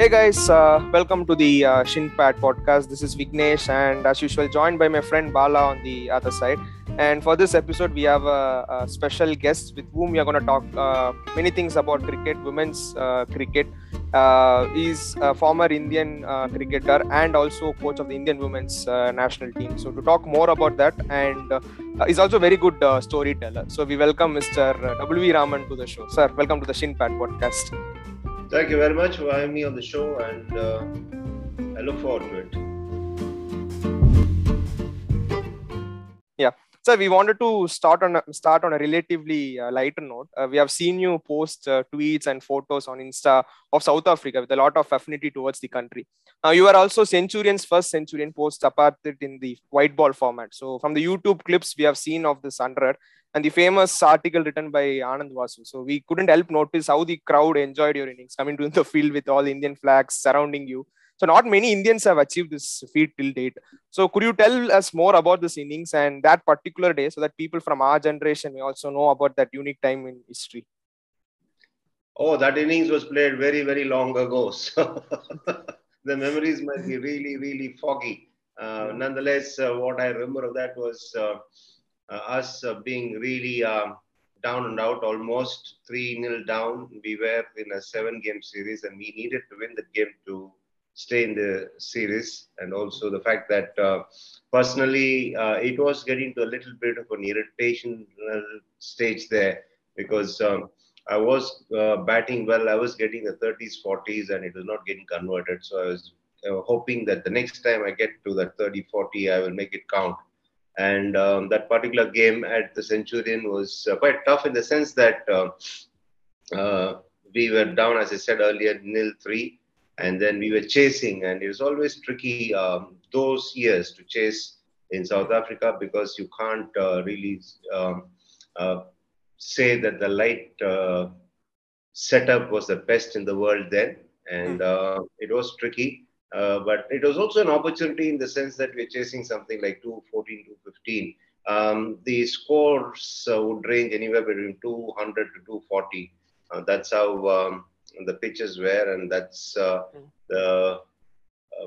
Hey guys, uh, welcome to the uh, Shinpad podcast. This is Vignesh, and as usual, joined by my friend Bala on the other side. And for this episode, we have a, a special guest with whom we are going to talk uh, many things about cricket, women's uh, cricket. Uh, he's a former Indian uh, cricketer and also coach of the Indian women's uh, national team. So to talk more about that, and he's also a very good storyteller. So we welcome Mr. W. Raman to the show. Sir, welcome to the Shinpad podcast. Thank you very much for having me on the show, and uh, I look forward to it. We wanted to start on a, start on a relatively uh, lighter note. Uh, we have seen you post uh, tweets and photos on Insta of South Africa with a lot of affinity towards the country. Now, you are also Centurion's first Centurion post apartheid in the white ball format. So, from the YouTube clips we have seen of this 100 and the famous article written by Anand Vasu. So, we couldn't help notice how the crowd enjoyed your innings coming to the field with all Indian flags surrounding you. So, not many Indians have achieved this feat till date. So, could you tell us more about this innings and that particular day so that people from our generation may also know about that unique time in history? Oh, that innings was played very, very long ago. So the memories might be really, really foggy. Uh, nonetheless, uh, what I remember of that was uh, uh, us uh, being really um, down and out, almost 3 nil down. We were in a seven game series and we needed to win the game to stay in the series. And also the fact that uh, personally, uh, it was getting to a little bit of an irritation stage there because um, I was uh, batting well. I was getting the 30s, 40s, and it was not getting converted. So I was uh, hoping that the next time I get to that 30, 40, I will make it count. And um, that particular game at the Centurion was uh, quite tough in the sense that uh, uh, we were down, as I said earlier, nil three, and then we were chasing, and it was always tricky um, those years to chase in South Africa because you can't uh, really um, uh, say that the light uh, setup was the best in the world then, and uh, it was tricky. Uh, but it was also an opportunity in the sense that we're chasing something like 214, 215. Um, the scores uh, would range anywhere between 200 to 240. Uh, that's how um, the pitches were, and that's uh, the uh,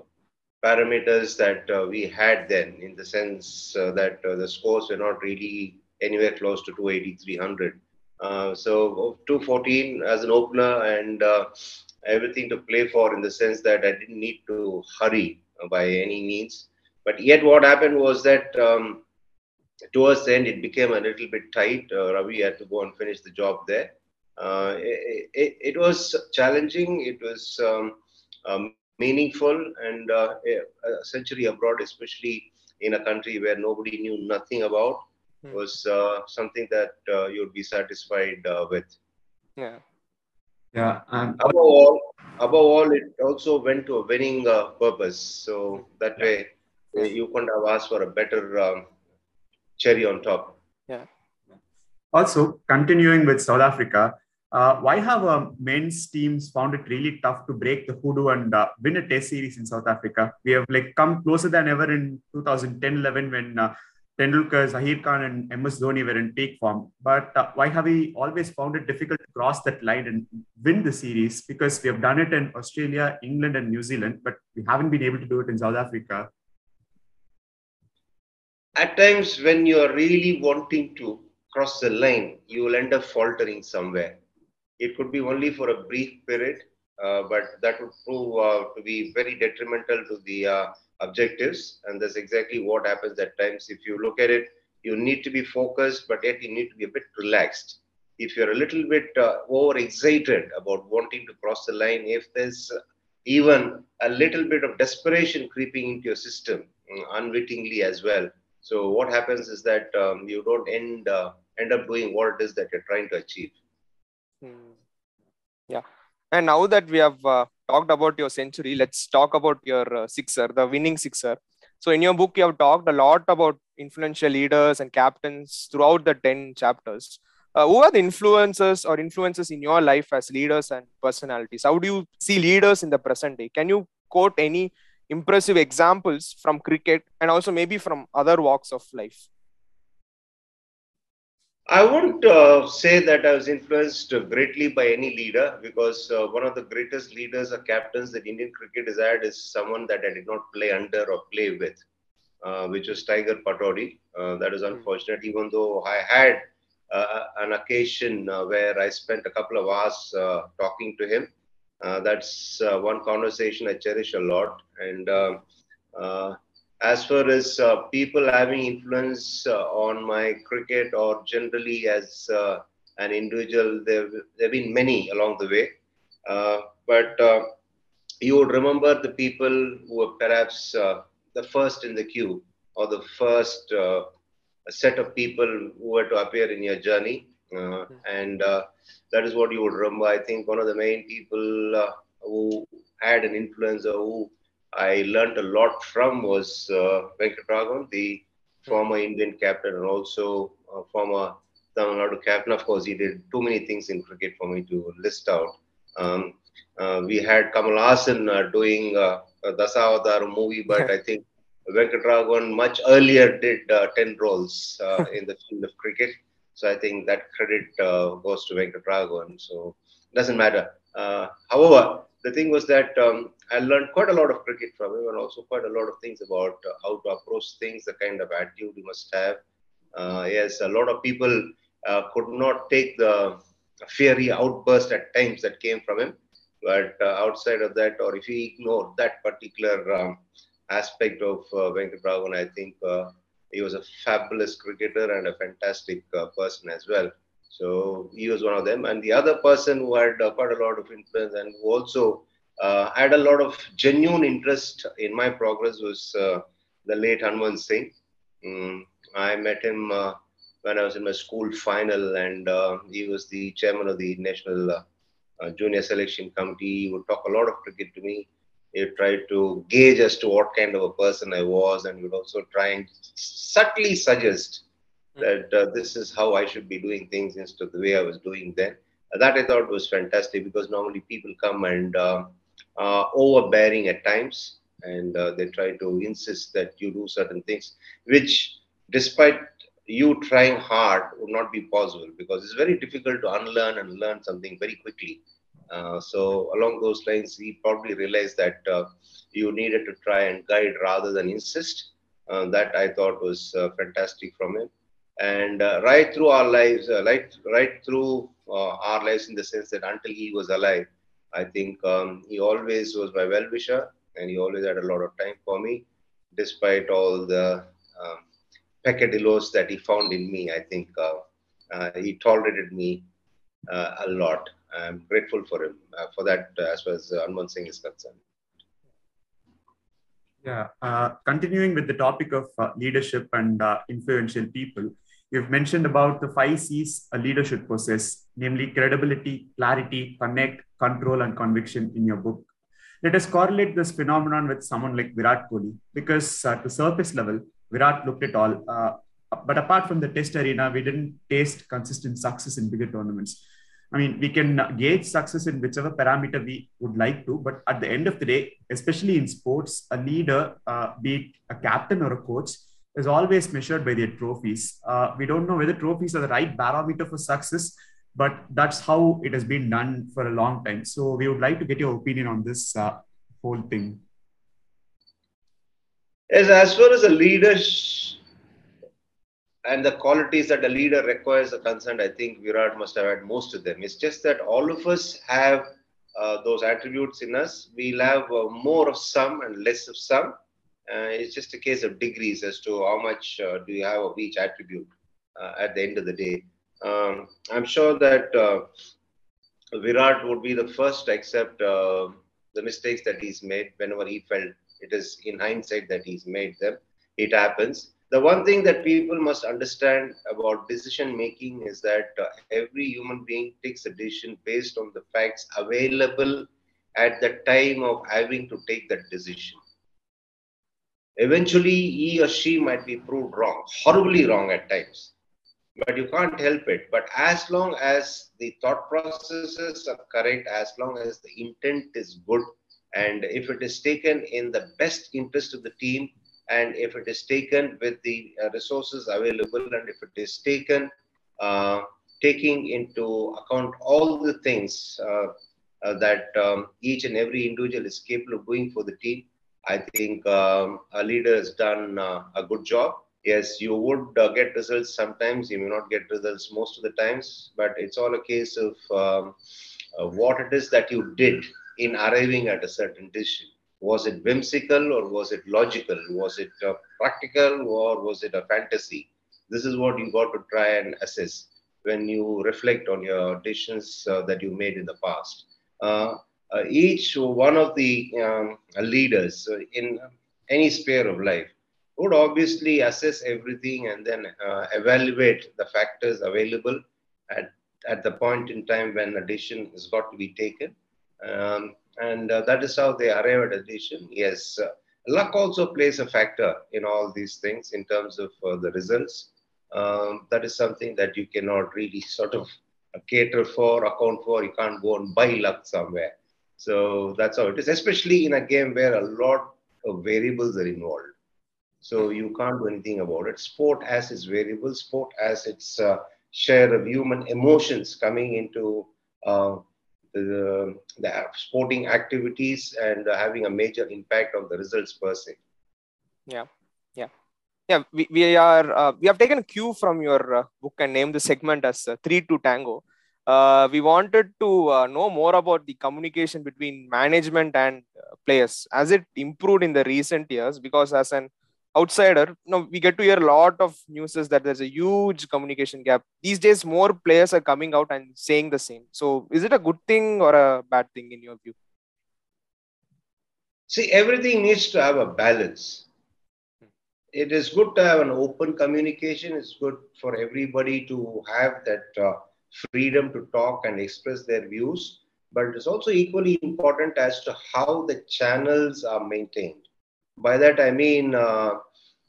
parameters that uh, we had then, in the sense uh, that uh, the scores were not really anywhere close to 280, 300. Uh, so 214 as an opener and uh, everything to play for in the sense that I didn't need to hurry by any means. But yet, what happened was that um, towards the end, it became a little bit tight. Uh, Ravi had to go and finish the job there. Uh, it, it, it was challenging. It was um, um, meaningful, and uh, a a century abroad, especially in a country where nobody knew nothing about, Hmm. was uh, something that uh, you'd be satisfied uh, with. Yeah. Yeah, and Above all, above all, it also went to a winning uh, purpose. So that way, uh, you couldn't have asked for a better um, cherry on top. Yeah. Also continuing with South Africa, uh, why have uh, men's teams found it really tough to break the hoodoo and uh, win a test series in South Africa? We have like come closer than ever in 2010-11 when uh, Tendulkar, Zaheer Khan, and MS Dhoni were in peak form. But uh, why have we always found it difficult to cross that line and win the series? Because we have done it in Australia, England, and New Zealand, but we haven't been able to do it in South Africa. At times, when you are really wanting to cross the line, you will end up faltering somewhere. It could be only for a brief period, uh, but that would prove uh, to be very detrimental to the uh, objectives. And that's exactly what happens at times. If you look at it, you need to be focused, but yet you need to be a bit relaxed. If you're a little bit uh, overexcited about wanting to cross the line, if there's even a little bit of desperation creeping into your system mm, unwittingly as well. So what happens is that um, you don't end uh, end up doing what it is that you're trying to achieve. Hmm. Yeah. And now that we have uh, talked about your century, let's talk about your uh, sixer, the winning sixer. So, in your book, you have talked a lot about influential leaders and captains throughout the 10 chapters. Uh, who are the influencers or influences in your life as leaders and personalities? How do you see leaders in the present day? Can you quote any impressive examples from cricket and also maybe from other walks of life? I wouldn't uh, say that I was influenced greatly by any leader because uh, one of the greatest leaders or captains that Indian cricket has had is someone that I did not play under or play with, uh, which was Tiger Pataudi. Uh, that is unfortunate, even though I had uh, an occasion uh, where I spent a couple of hours talking to him. that's one conversation I cherish a lot. And as far as uh, people having influence uh, on my cricket or generally as uh, an individual, there have been many along the way. Uh, but uh, you would remember the people who were perhaps uh, the first in the queue or the first set of people who were to appear in your journey. and that is what you would remember. I think one of the main people who had an influence or who I learned a lot from was uh, Venkataraghavan, the former Indian captain and also uh, former Tamil Nadu captain. Of course, he did too many things in cricket for me to list out. Um, uh, we had Kamal Haasan uh, doing uh, a Dasavadar movie, but I think Venkataraghavan much earlier did uh, 10 roles uh, in the field of cricket. So I think that credit uh, goes to Venkataraghavan. So it doesn't matter. however, the thing was that um, I learned quite a lot of cricket from him and also quite a lot of things about uh, how to approach things, the kind of attitude you must have. Uh, yes, a lot of people uh, could not take the fiery outburst at times that came from him. But uh, outside of that, or if you ignore that particular um, aspect of uh, Venkataraghavan, I think uh, he was a fabulous cricketer and a fantastic uh, person as well. So he was one of them. And the other person who had quite a lot of influence and who also uh, had a lot of genuine interest in my progress was uh, the late Hanumant Singh. Mm, I met him uh, when I was in my school final, and uh, he was the chairman of the National uh, Junior Selection Committee. He would talk a lot of cricket to me. He tried to gauge as to what kind of a person I was, and he would also try and subtly suggest that uh, this is how I should be doing things instead of the way I was doing then. Uh, that I thought was fantastic because normally people come and uh, overbearing at times and uh, they try to insist that you do certain things, which despite you trying hard would not be possible because it's very difficult to unlearn and learn something very quickly. Uh, so along those lines, he probably realized that uh, you needed to try and guide rather than insist. that I thought was fantastic from him and uh, right through our lives, uh, right, right through uh, our lives in the sense that until he was alive, I think um, he always was my well-wisher and he always had a lot of time for me, despite all the um, that he found in me. I think uh, uh, he tolerated me uh, a lot. I'm grateful for him for that as far as uh, Singh is concerned. Yeah, continuing with the topic of leadership and influential people, You've mentioned about the five C's a leader should possess, namely credibility, clarity, connect, control, and conviction in your book. Let us correlate this phenomenon with someone like Virat Kohli, because at the surface level, Virat looked at all. Uh, but apart from the test arena, we didn't taste consistent success in bigger tournaments. I mean, we can gauge success in whichever parameter we would like to, but at the end of the day, especially in sports, a leader, uh, be it a captain or a coach, is always measured by their trophies. Uh, we don't know whether trophies are the right barometer for success, but that's how it has been done for a long time. So we would like to get your opinion on this uh, whole thing. As, as far as a leader and the qualities that a leader requires are concerned, I think Virat must have had most of them. It's just that all of us have uh, those attributes in us. We'll have uh, more of some and less of some uh, it's just a case of degrees as to how much uh, do you have of each attribute uh, at the end of the day. Um, I'm sure that Virat would be the first to accept the mistakes that he's made whenever he felt it is in hindsight that he's made them. It happens. The one thing that people must understand about decision making is that uh, every human being takes a decision based on the facts available at the time of having to take that decision. Eventually, he or she might be proved wrong, horribly wrong at times, but you can't help it. But as long as the thought processes are correct, as long as the intent is good, and if it is taken in the best interest of the team, and if it is taken with the uh, resources available, and if it is taken uh, taking into account all the things uh, uh, that um, each and every individual is capable of doing for the team. I think um, a leader has done uh, a good job. Yes, you would uh, get results sometimes. You may not get results most of the times, but it's all a case of um, uh, what it is that you did in arriving at a certain decision. Was it whimsical or was it logical? Was it uh, practical or was it a fantasy? This is what you got to try and assess when you reflect on your decisions uh, that you made in the past. Uh, uh, each one of the um, leaders in any sphere of life would obviously assess everything and then uh, evaluate the factors available at, at the point in time when a decision has got to be taken. Um, and uh, that is how they arrive at a decision. Yes, uh, luck also plays a factor in all these things in terms of the results. Um, that is something that you cannot really sort of cater for, account for. You can't go and buy luck somewhere. So that's how it is, especially in a game where a lot of variables are involved. So you can't do anything about it. Sport as its variable, sport as its uh, share of human emotions coming into uh, the, the, sporting activities and having a major impact on the results per se. Yeah, yeah. Yeah we, we are uh, we have taken a cue from your uh, book and named the segment as uh, 3 to tango. Uh, we wanted to uh, know more about the communication between management and uh, players. As it improved in the recent years? Because as an outsider you know, we get to hear a lot of news is that there's a huge communication gap these days more players are coming out and saying the same so is it a good thing or a bad thing in your view see everything needs to have a balance it is good to have an open communication. It's good for everybody to have that uh, freedom to talk and express their views. But it is also equally important as to how the channels are maintained. By that I mean uh,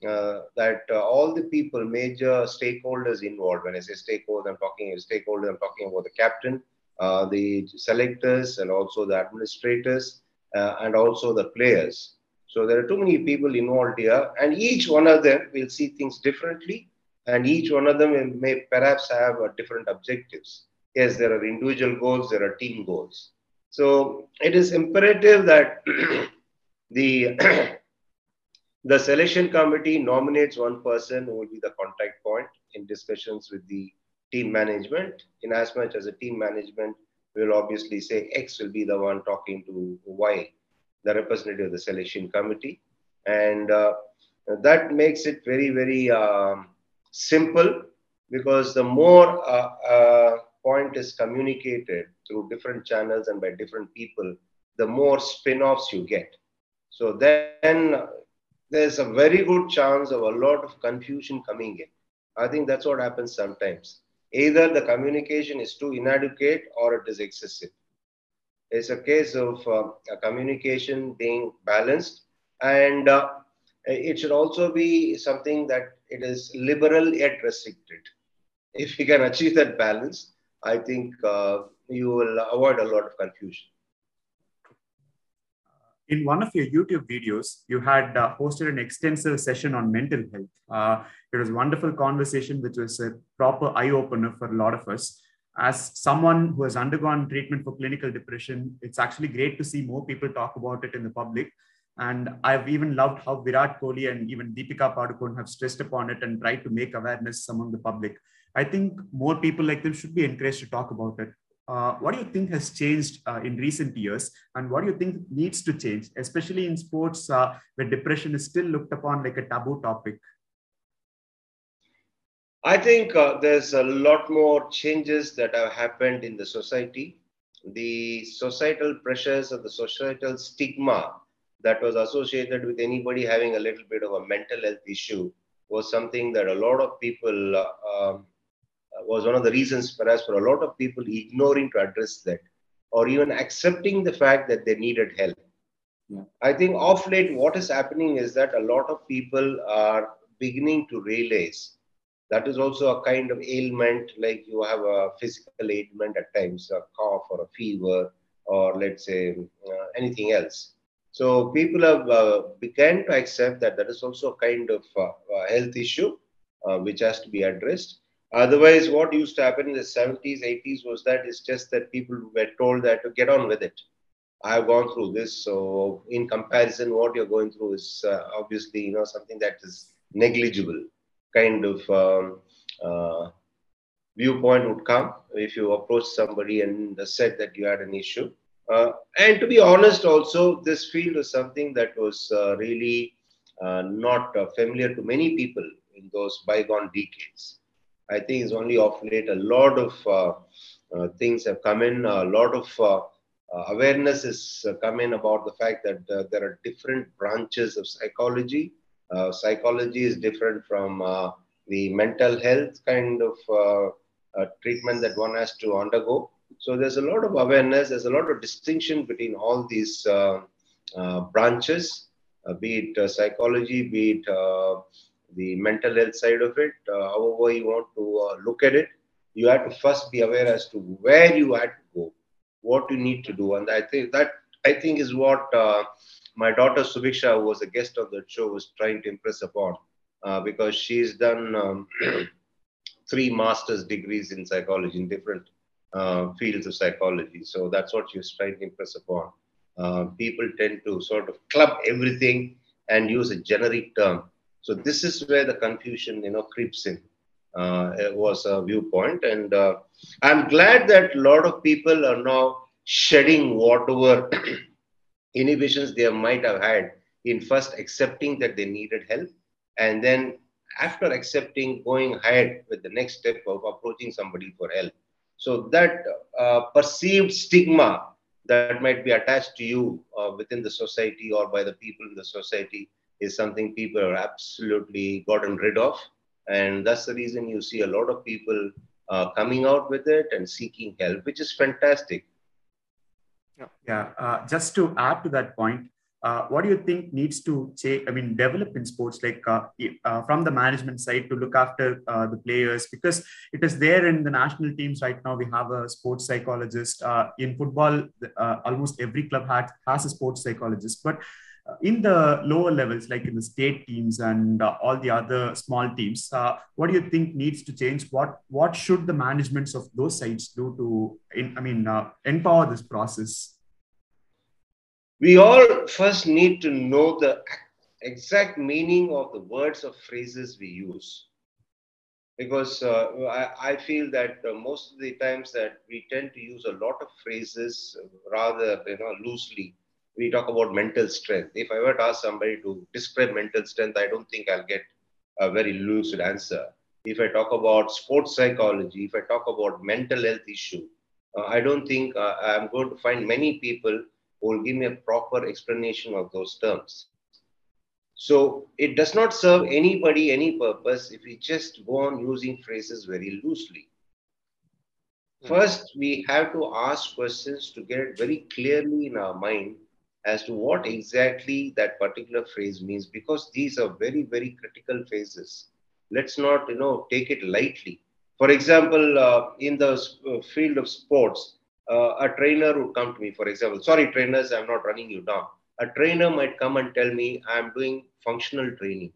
uh, that uh, all the people, major stakeholders involved. When I say stakeholders, I'm talking stakeholders. I'm talking about the captain, uh, the selectors, and also the administrators, uh, and also the players so there are too many people involved here, and each one of them will see things differently, and each one of them may perhaps have different objectives. Yes, there are individual goals, there are team goals. So it is imperative that the the selection committee nominates one person who will be the contact point in discussions with the team management. In as much as a team management will obviously say X will be the one talking to Y the representative of the selection committee. And uh, that makes it very, very um, simple because the more uh, uh, point is communicated through different channels and by different people, the more spin offs you get. So then there's a very good chance of a lot of confusion coming in. I think that's what happens sometimes. Either the communication is too inadequate or it is excessive. It's a case of uh, communication being balanced, and uh, it should also be something that it is liberal yet restricted. If you can achieve that balance, I think uh, you will avoid a lot of confusion. In one of your YouTube videos, you had uh, hosted an extensive session on mental health. Uh, it was a wonderful conversation, which was a proper eye opener for a lot of us as someone who has undergone treatment for clinical depression, it's actually great to see more people talk about it in the public. And I've even loved how Virat Kohli and even Deepika Padukone have stressed upon it and tried to make awareness among the public. I think more people like them should be encouraged to talk about it. Uh, what do you think has changed uh, in recent years, and what do you think needs to change, especially in sports uh, where depression is still looked upon like a taboo topic? I think uh, there's a lot more changes that have happened in the society. The societal pressures or the societal stigma that was associated with anybody having a little bit of a mental health issue was something that a lot of people uh, um, was one of the reasons perhaps for a lot of people ignoring to address that or even accepting the fact that they needed help. Yeah. I think off late what is happening is that a lot of people are beginning to realize that is also a kind of ailment, like you have a physical ailment at times, a cough or a fever, or let's say uh, anything else. So people have uh, to accept that that is also a kind of uh, health issue uh, which has to be addressed. Otherwise, what used to happen in the 70s, 80s was that it's just that people were told that to get on with it. I've gone through this, so in comparison, what you're going through is uh, obviously you know something that is negligible kind of um, uh, viewpoint would come if you approach somebody and said that you had an issue. Uh, and to be honest, also this field was something that was uh, really uh, not uh, familiar to many people in those bygone decades. I think it's only of late a lot of uh, uh, things have come in, a lot of uh, uh awareness has uh, come in about the fact that uh, there are different branches of psychology. psychology is different from the mental health kind of treatment that one has to undergo. So there's a lot of awareness, there's a lot of distinction between all these branches, be it psychology, be it the mental health side of it, uh, however you want to uh, look at it, you have to first be aware as to where you had to go what you need to do. And I think that I think is what uh, my daughter Subiksha, who was a guest of the show, was trying to impress upon, uh, because she's done um, three master's degrees in psychology in different uh, fields of psychology. So that's what she was trying to impress upon. Uh, people tend to sort of club everything and use a generic term. So this is where the confusion, you know, creeps in. Uh, was a viewpoint. And uh, I'm glad that a lot of people are now shedding whatever inhibitions they might have had in first accepting that they needed help and then after accepting going ahead with the next step of approaching somebody for help so that uh, perceived stigma that might be attached to you uh, within the society or by the people in the society is something people are absolutely gotten rid of and that's the reason you see a lot of people uh, coming out with it and seeking help, which is fantastic. Yeah, yeah. Uh, just to add to that point, uh, what do you think needs to change? I mean, develop in sports, like uh, uh, from the management side to look after uh, the players, because it is there in the national teams right now. We have a sports psychologist. in football, almost every club has, has a sports psychologist, but uh, in the lower levels, like in the state teams and uh, all the other small teams, uh, what do you think needs to change? What what should the managements of those sites do to, in, I mean, uh, empower this process? We all first need to know the exact meaning of the words or phrases we use, because uh, I, I, feel that uh, most of the times that we tend to use a lot of phrases rather, you know, loosely we talk about mental strength. If I were to ask somebody to describe mental strength, I don't think I'll get a very lucid answer. If I talk about sports psychology, if I talk about mental health issue, uh, I don't think uh, I'm going to find many people who will give me a proper explanation of those terms. So it does not serve anybody any purpose if we just go on using phrases very loosely. Hmm. First, we have to ask questions to get it very clearly in our mind as to what exactly that particular phrase means because these are very very critical phases. Let's not you know take it lightly. For example uh, in the uh, field of sports uh, a trainer would come to me for example sorry trainers i'm not running you down. A trainer might come and tell me i'm doing functional training.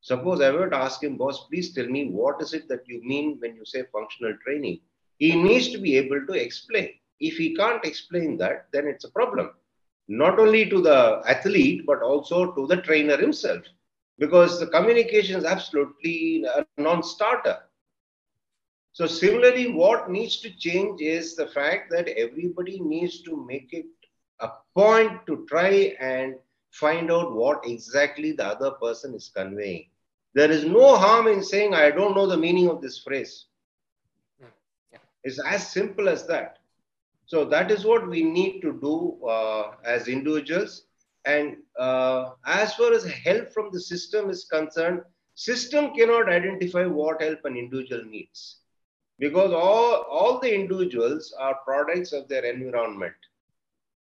Suppose i were to ask him boss please tell me what is it that you mean when you say functional training? He needs to be able to explain. If he can't explain that then it's a problem not only to the athlete, but also to the trainer himself, because the communication is absolutely a non starter. So, similarly, what needs to change is the fact that everybody needs to make it a point to try and find out what exactly the other person is conveying. There is no harm in saying, I don't know the meaning of this phrase. Hmm. It's as simple as that. So that is what we need to do uh, as individuals. And uh, as far as help from the system is concerned, system cannot identify what help an individual needs because all, all the individuals are products of their environment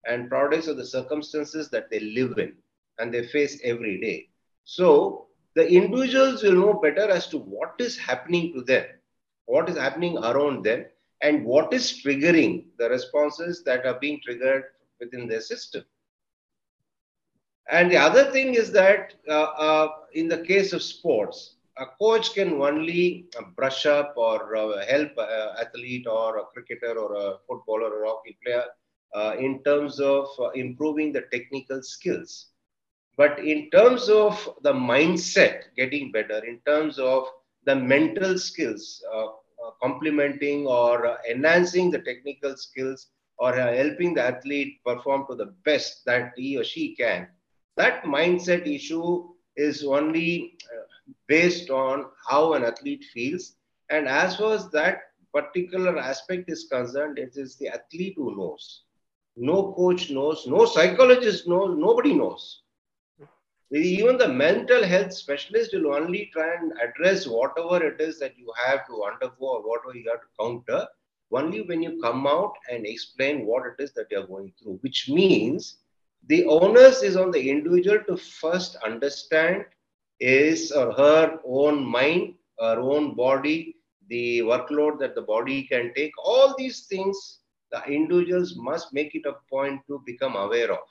and products of the circumstances that they live in and they face every day. So the individuals will know better as to what is happening to them, what is happening around them, and what is triggering the responses that are being triggered within their system. And the other thing is that uh, uh, in the case of sports, a coach can only brush up or uh, help an athlete or a cricketer or a footballer or a hockey player uh, in terms of uh, improving the technical skills. But in terms of the mindset getting better, in terms of the mental skills, uh, uh, complementing or enhancing the technical skills or helping the athlete perform to the best that he or she can, that mindset issue is only uh, based on how an athlete feels. And as far as that particular aspect is concerned, it is the athlete who knows. No coach knows, no psychologist knows, nobody knows. Even the mental health specialist will only try and address whatever it is that you have to undergo or whatever you have to counter only when you come out and explain what it is that you're going through, which means the onus is on the individual to first understand is or her own mind, her own body, the workload that the body can take. All these things the individuals must make it a point to become aware of.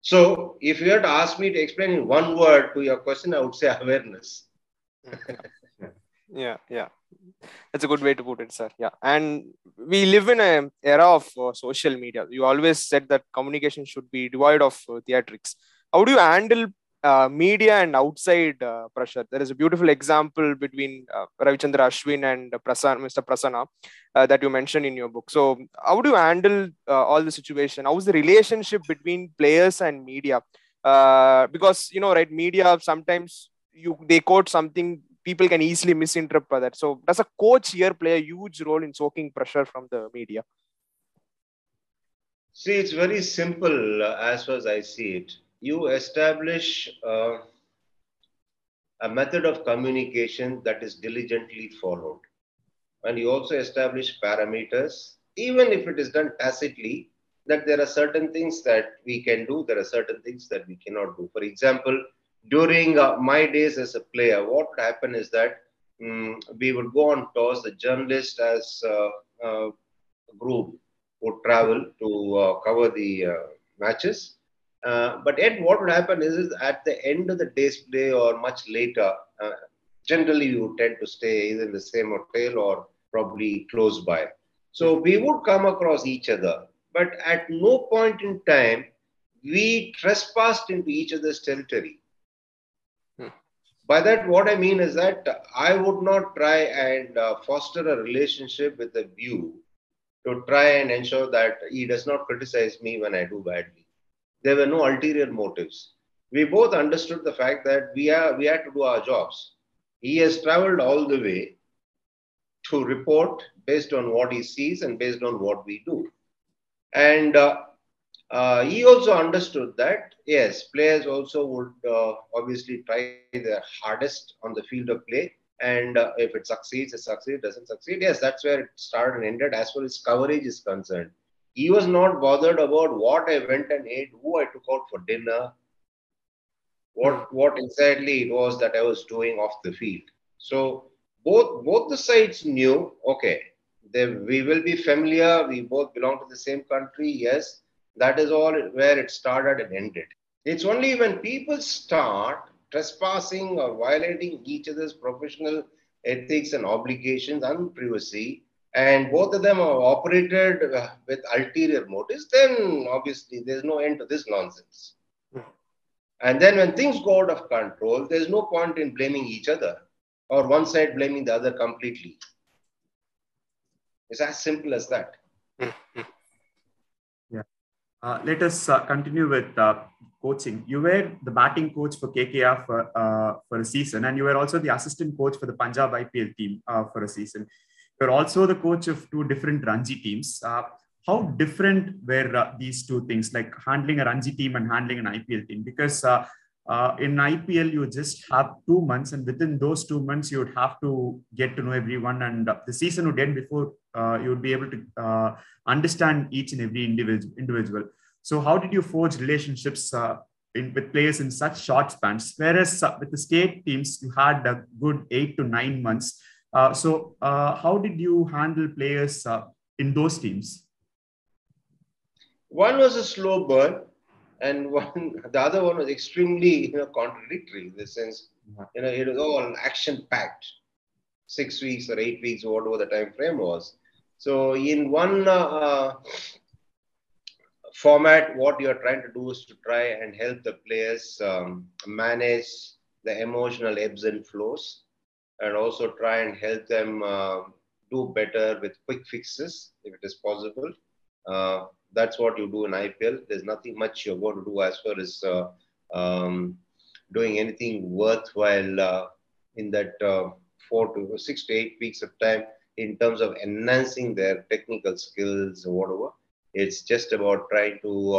So, if you had to ask me to explain in one word to your question, I would say awareness. yeah, yeah, that's a good way to put it, sir. Yeah, and we live in an era of uh, social media. You always said that communication should be devoid of uh, theatrics. How do you handle uh, media and outside uh, pressure. There is a beautiful example between uh, Ravichandran Ashwin and Prasanna, Mr. Prasanna uh, that you mentioned in your book. So, how do you handle uh, all the situation? How is the relationship between players and media? Uh, because you know, right, media sometimes you they quote something people can easily misinterpret that. So, does a coach here play a huge role in soaking pressure from the media? See, it's very simple as far as I see it you establish uh, a method of communication that is diligently followed. And you also establish parameters, even if it is done tacitly, that there are certain things that we can do, there are certain things that we cannot do. For example, during uh, my days as a player, what would happen is that um, we would go on tours, the journalist as uh, uh, a group would travel to uh, cover the uh, matches uh, but yet, what would happen is, is, at the end of the day's play or much later, uh, generally you tend to stay either in the same hotel or probably close by. So we would come across each other, but at no point in time we trespassed into each other's territory. Hmm. By that, what I mean is that I would not try and uh, foster a relationship with a view to try and ensure that he does not criticize me when I do badly there were no ulterior motives. We both understood the fact that we, are, we had to do our jobs. He has traveled all the way to report based on what he sees and based on what we do. And uh, uh, he also understood that, yes, players also would uh, obviously try their hardest on the field of play. And uh, if it succeeds, it succeeds, doesn't succeed. Yes, that's where it started and ended as far as coverage is concerned he was not bothered about what I went and ate, who I took out for dinner, what hmm. what exactly it was that I was doing off the field. So both both the sides knew, okay, they, we will be familiar. We both belong to the same country. Yes, that is all where it started and ended. It's only when people start trespassing or violating each other's professional ethics and obligations and privacy and both of them are operated uh, with ulterior motives, then obviously there's no end to this nonsense. Hmm. And then when things go out of control, there's no point in blaming each other or one side blaming the other completely. It's as simple as that. Yeah. Uh, let us uh, continue with uh, coaching. You were the batting coach for KKR for, uh, for a season, and you were also the assistant coach for the Punjab IPL team uh, for a season. You're also the coach of two different Ranji teams. Uh, how different were uh, these two things, like handling a Ranji team and handling an IPL team? Because uh, uh in IPL, you just have two months, and within those two months, you would have to get to know everyone, and uh, the season would end before uh, you would be able to understand each and every individual. So, how did you forge relationships in, with players in such short spans? Whereas with the state teams, you had a good eight to nine months. Uh, so, uh, how did you handle players uh, in those teams? One was a slow burn, and one the other one was extremely you know, contradictory in the sense You know, it was all action packed, six weeks or eight weeks, or whatever the time frame was. So in one uh, format, what you're trying to do is to try and help the players um, manage the emotional ebbs and flows, and also try and help them uh, do better with quick fixes if it is possible. Uh, that's what you do in IPL. There's nothing much you're going to do as far as uh, um, doing anything worthwhile uh, in that uh, four to six to eight weeks of time in terms of enhancing their technical skills or whatever. It's just about trying to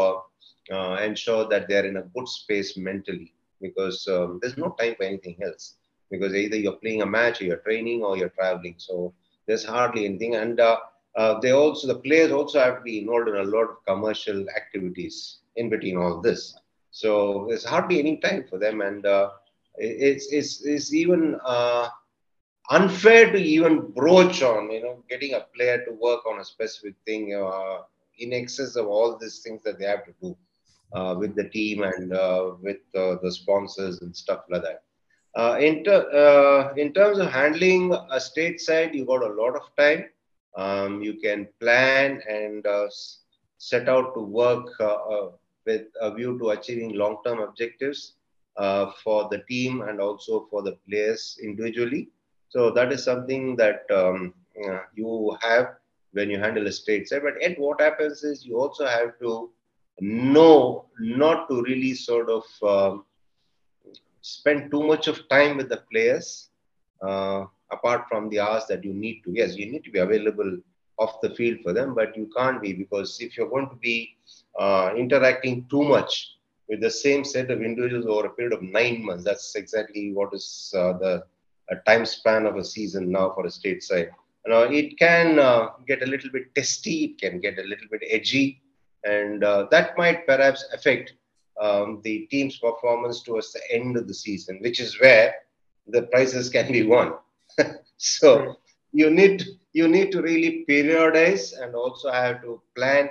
uh, ensure that they're in a good space mentally because um, there's no time for anything else. Because either you're playing a match, or you're training, or you're traveling. So there's hardly anything. And uh, uh, they also, the players also have to be involved in a lot of commercial activities in between all this. So there's hardly any time for them, and uh, it's it's it's even uh, unfair to even broach on you know getting a player to work on a specific thing uh, in excess of all these things that they have to do uh, with the team and with the sponsors and stuff like that. Uh, in, ter- in terms of handling a state side, you got a lot of time. Um, you can plan and set out to work with a view to achieving long-term objectives uh, for the team and also for the players individually. So that is something that um, uh, you have when you handle a state side. But what happens is you also have to know not to really sort of um, spend too much of time with the players uh, apart from the hours that you need to. Yes, you need to be available off the field for them, but you can't be because if you're going to be uh, interacting too much with the same set of individuals over a period of nine months. That's exactly what is uh, the time span of a season now for a state side. Now, it can uh, get a little bit testy, it can get a little bit edgy, and uh, that might perhaps affect um, the team's performance towards the end of the season, which is where the prizes can be won. so you need you need to really periodize and also have to plan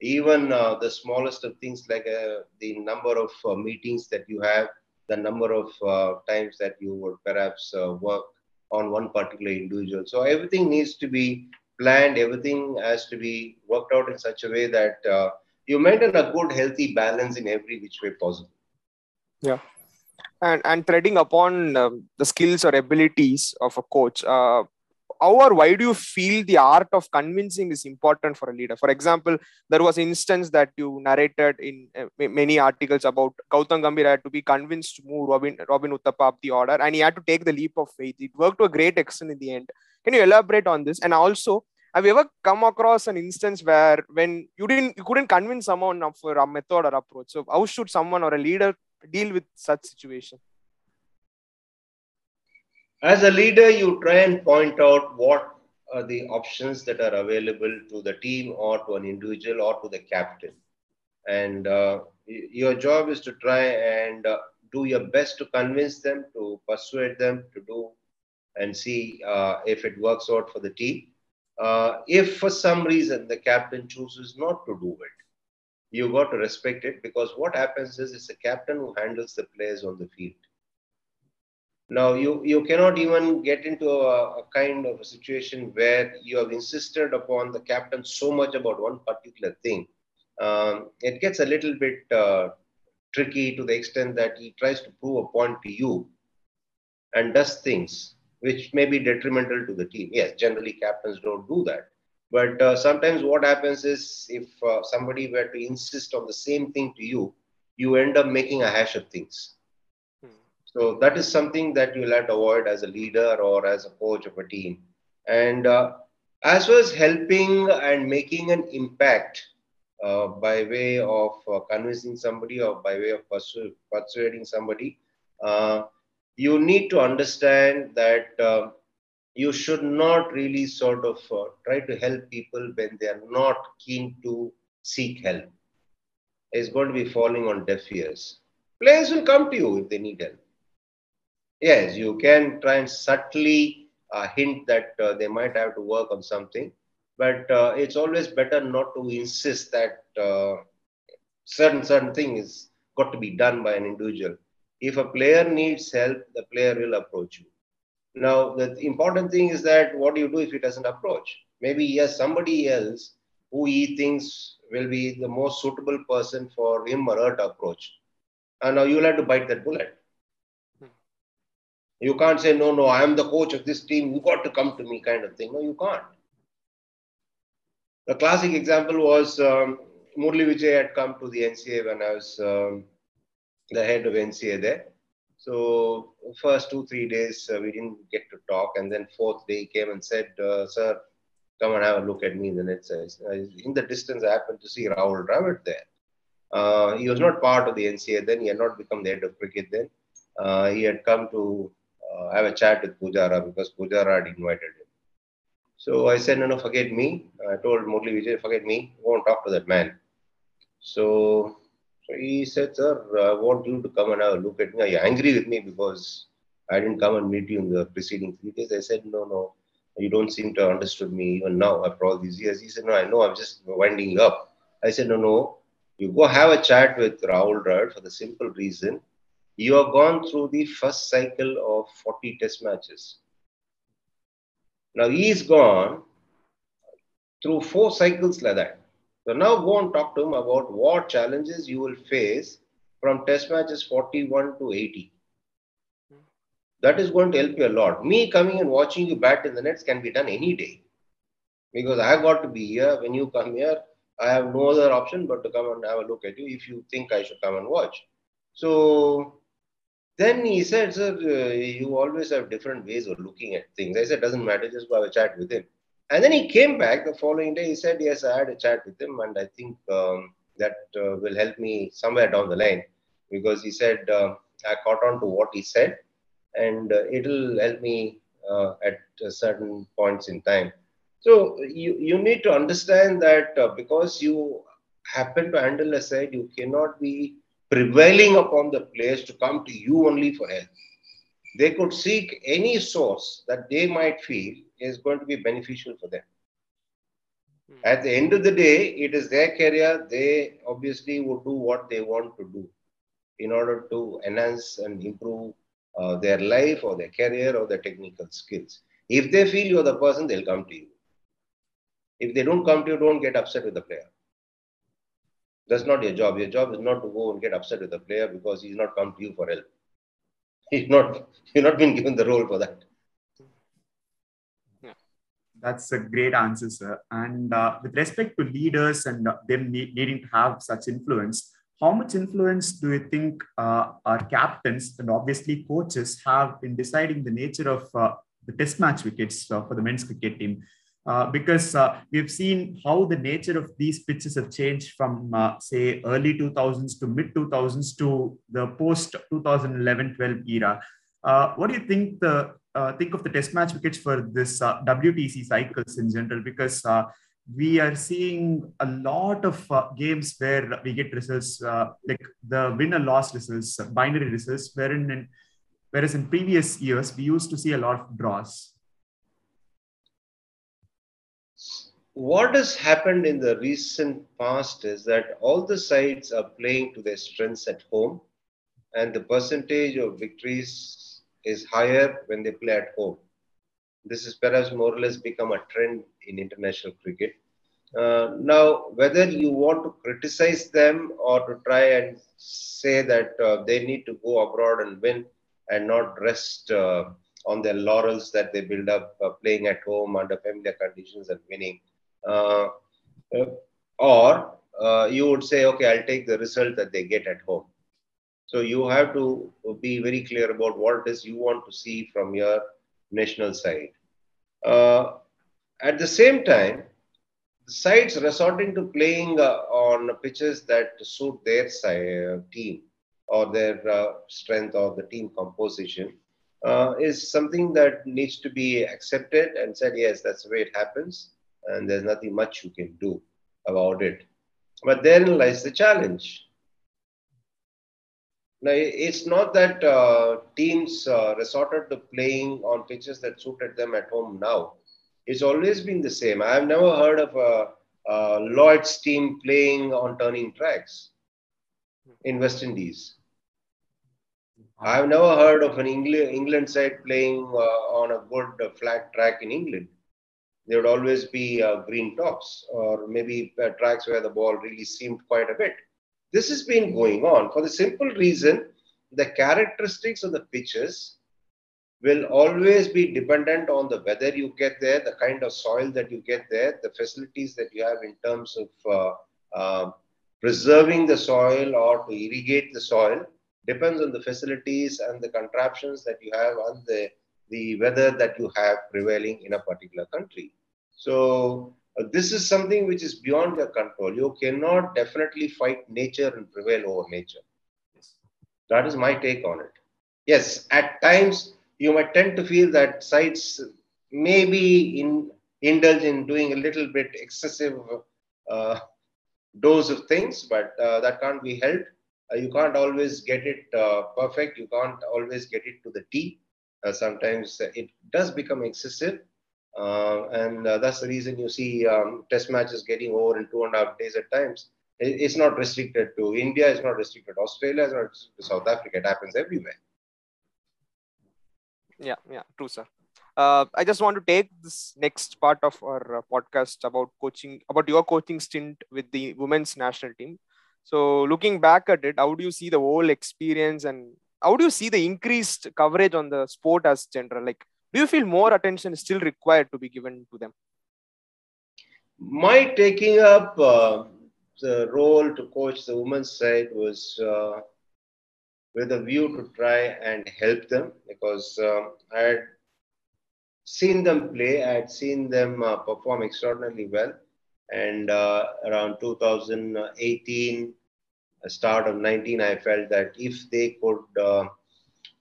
even uh, the smallest of things like uh, the number of uh, meetings that you have, the number of uh, times that you would perhaps uh, work on one particular individual. So everything needs to be planned, everything has to be worked out in such a way that uh, you maintain a good, healthy balance in every which way possible. Yeah. And, and treading upon um, the skills or abilities of a coach, how or why do you feel the art of convincing is important for a leader for example there was an instance that you narrated in uh, many articles about Gautam Gambhir had to be convinced to move Robin Robin Uthappa up the order and he had to take the leap of faith it worked to a great extent in the end can you elaborate on this and also have you ever come across an instance where when you didn't you couldn't convince someone of a method or approach so how should someone or a leader deal with such situation as a leader, you try and point out what are the options that are available to the team or to an individual or to the captain. And uh, your job is to try and uh, do your best to convince them, to persuade them to do and see uh, if it works out for the team. Uh, if for some reason the captain chooses not to do it, you got to respect it because what happens is it's the captain who handles the players on the field now, you, you cannot even get into a, a, kind of a situation where you have insisted upon the captain so much about one particular thing. Um, it gets a little bit uh, tricky to the extent that he tries to prove a point to you and does things which may be detrimental to the team. Yes, generally captains don't do that. But uh, sometimes what happens is if uh, somebody were to insist on the same thing to you, you end up making a hash of things so that is something that you'll have to avoid as a leader or as a coach of a team. And uh, as well as helping and making an impact uh, by way of uh, convincing somebody or by way of persu- persuading somebody, uh, you need to understand that uh, you should not really sort of uh, try to help people when they are not keen to seek help. It's going to be falling on deaf ears. Players will come to you if they need help yes, you can try and subtly uh, hint that uh, they might have to work on something, but uh, it's always better not to insist that uh, certain certain thing is got to be done by an individual. If a player needs help, the player will approach you. Now, the important thing is that what do you do if he doesn't approach? Maybe he has somebody else who he thinks will be the most suitable person for him or her to approach. And now you'll have to bite that bullet. You can't say, no, no, I am the coach of this team. You got to come to me, kind of thing. No, you can't. The classic example was um, Murali Vijay had come to the NCA when I was um, the head of NCA there. So first two three days uh, we didn't get to talk, and then fourth day he came and said, uh, "Sir, come and have a look at me." Then it says, in the distance, I happened to see Rahul Dravid there. Uh, he was not part of the NCA then. He had not become the head of cricket then. Uh, he had come to uh, have a chat with Pujara because Pujara had invited him. So I said, no, no, forget me. I told Murali Vijay, forget me. Go and talk to that man. So, so he said, sir, I want you to come and have a look at me. Are you angry with me because I didn't come and meet you in the preceding three days? I said, no, no, you don't seem to have understood me even now after all these years. He said, no, I know, I'm just winding you up. I said, no, no, you go have a chat with Rahul Dravid for the simple reason you have gone through the first cycle of 40 test matches. Now he's gone through four cycles like that. So now go and talk to him about what challenges you will face from test matches 41 to 80. That is going to help you a lot. Me coming and watching you bat in the nets can be done any day. Because I got to be here. When you come here, I have no other option but to come and have a look at you if you think I should come and watch. So then he said, Sir, uh, you always have different ways of looking at things. I said, Doesn't matter, just have a chat with him. And then he came back the following day. He said, Yes, I had a chat with him, and I think um, that uh, will help me somewhere down the line because he said, uh, I caught on to what he said, and uh, it'll help me uh, at certain points in time. So you, you need to understand that uh, because you happen to handle a side, you cannot be prevailing upon the players to come to you only for help. They could seek any source that they might feel is going to be beneficial for them. Hmm. At the end of the day, it is their career. They obviously would do what they want to do in order to enhance and improve uh, their life or their career or their technical skills. If they feel you're the person, they'll come to you. If they don't come to you, don't get upset with the player. That's not your job. Your job is not to go and get upset with the player because he's not come to you for help. He's not. You're not been given the role for that. That's a great answer, sir. And uh, with respect to leaders and uh, them need, needing to have such influence, how much influence do you think uh, our captains and obviously coaches have in deciding the nature of uh, the test match wickets uh, for the men's cricket team? Uh, because we've seen how the nature of these pitches have changed from, say, early 2000s to mid 2000s to the post 2011-12 era. Uh, what do you think the Uh, think of the test match wickets for this uh, WTC cycles in general? Because uh, we are seeing a lot of games where we get results like the winner loss results, binary results, wherein in, whereas in previous years we used to see a lot of draws what has happened in the recent past is that all the sides are playing to their strengths at home, and the percentage of victories is higher when they play at home. This has perhaps more or less become a trend in international cricket. Uh, now, whether you want to criticize them or to try and say that uh, they need to go abroad and win and not rest uh, on their laurels that they build up uh, playing at home under familiar conditions and winning, uh, uh, or you would say, okay, I'll take the result that they get at home. So you have to be very clear about what it is you want to see from your national side. Uh, at the same time, sides resorting to playing uh, on pitches that suit their side, team or their strength or the team composition is something that needs to be accepted and said, yes, that's the way it happens and there's nothing much you can do about it. But therein lies the challenge. Now, it's not that uh, teams uh, resorted to playing on pitches that suited them at home now. It's always been the same. I've never heard of a, a Lloyd's team playing on turning tracks in West Indies. I've never heard of an England, side playing uh, on a good uh, flat track in England. There would always be uh, green tops or maybe uh, tracks where the ball really seamed quite a bit. This has been going on for the simple reason the characteristics of the pitches will always be dependent on the weather you get there, the kind of soil that you get there, the facilities that you have in terms of uh, uh, preserving the soil or to irrigate the soil depends on the facilities and the contraptions that you have and the, the weather that you have prevailing in a particular country. So this is something which is beyond your control. You cannot definitely fight nature and prevail over nature. That is my take on it. Yes, at times you might tend to feel that sites maybe in, indulge in doing a little bit excessive uh, dose of things, but uh, that can't be helped. Uh, you can't always get it uh, perfect. You can't always get it to the T. Uh, sometimes it does become excessive. Uh, and that's the reason you see um, test matches getting over in two and a half days at times. It, it's not restricted to India, it's not restricted to Australia, it's not restricted to South Africa. It happens everywhere. Yeah, yeah, true, sir. Uh, I just want to take this next part of our uh, podcast about coaching, about your coaching stint with the women's national team. So, looking back at it, how do you see the whole experience and how do you see the increased coverage on the sport as general? Like, do you feel more attention is still required to be given to them? My taking up uh, the role to coach the women's side was uh, with a view to try and help them because um, I had seen them play, I had seen them uh, perform extraordinarily well. And uh, around 2018, start of 19, I felt that if they could uh,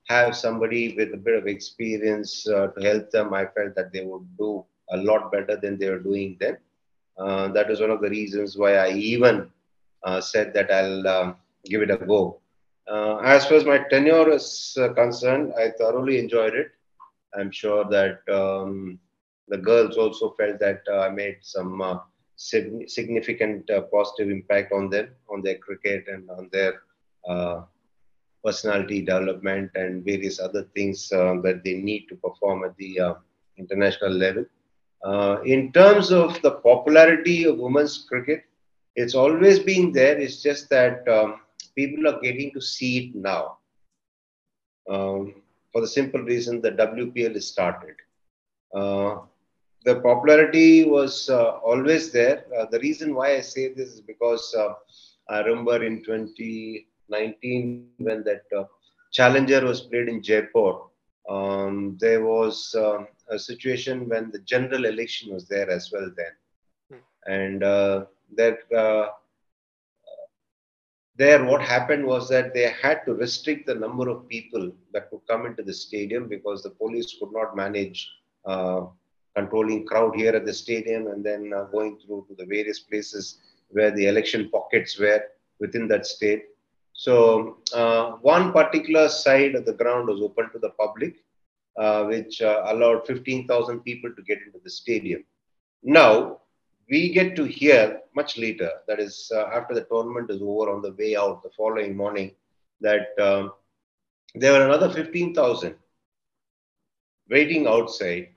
have somebody with a bit of experience uh, to help them, I felt that they would do a lot better than they were doing then. Uh, that was one of the reasons why I even uh, said that I'll um, give it a go. Uh, as far as my tenure is uh, concerned, I thoroughly enjoyed it. I'm sure that um, the girls also felt that uh, I made some sig- significant positive impact on them, on their cricket and on their personality development and various other things that they need to perform at the international level. in terms of the popularity of women's cricket, it's always been there. It's just that um, people are getting to see it now. Um, for the simple reason the WPL is started. Uh, the popularity was uh, always there. Uh, the reason why I say this is because uh, I remember in 2019 when that uh, Challenger was played in Jaipur, um, there was um, a situation when the general election was there as well then. Hmm. And uh, that there what happened was that they had to restrict the number of people that could come into the stadium because the police could not manage uh, controlling crowd here at the stadium and then uh, going through to the various places where the election pockets were within that state so uh, one particular side of the ground was open to the public uh, which uh, allowed 15000 people to get into the stadium now we get to hear much later, that is, uh, after the tournament is over on the way out the following morning, that um, there were another 15,000 waiting outside,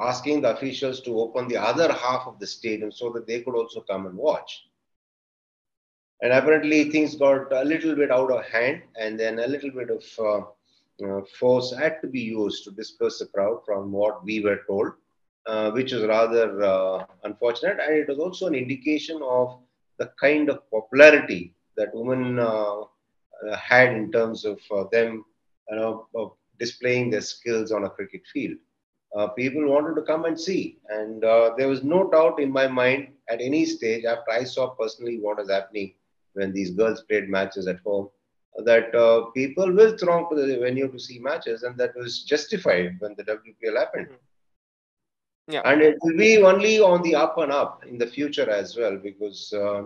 asking the officials to open the other half of the stadium so that they could also come and watch. And apparently, things got a little bit out of hand, and then a little bit of uh, uh, force had to be used to disperse the crowd from what we were told uh, which is rather uh, unfortunate. And it was also an indication of the kind of popularity that women uh, uh had in terms of them you know, displaying their skills on a cricket field. People wanted to come and see. And there was no doubt in my mind at any stage after I saw personally what was happening when these girls played matches at home that people will throng to the venue to see matches. And that was justified when the WPL happened. Mm-hmm yeah. And it will be only on the up and up in the future as well because uh,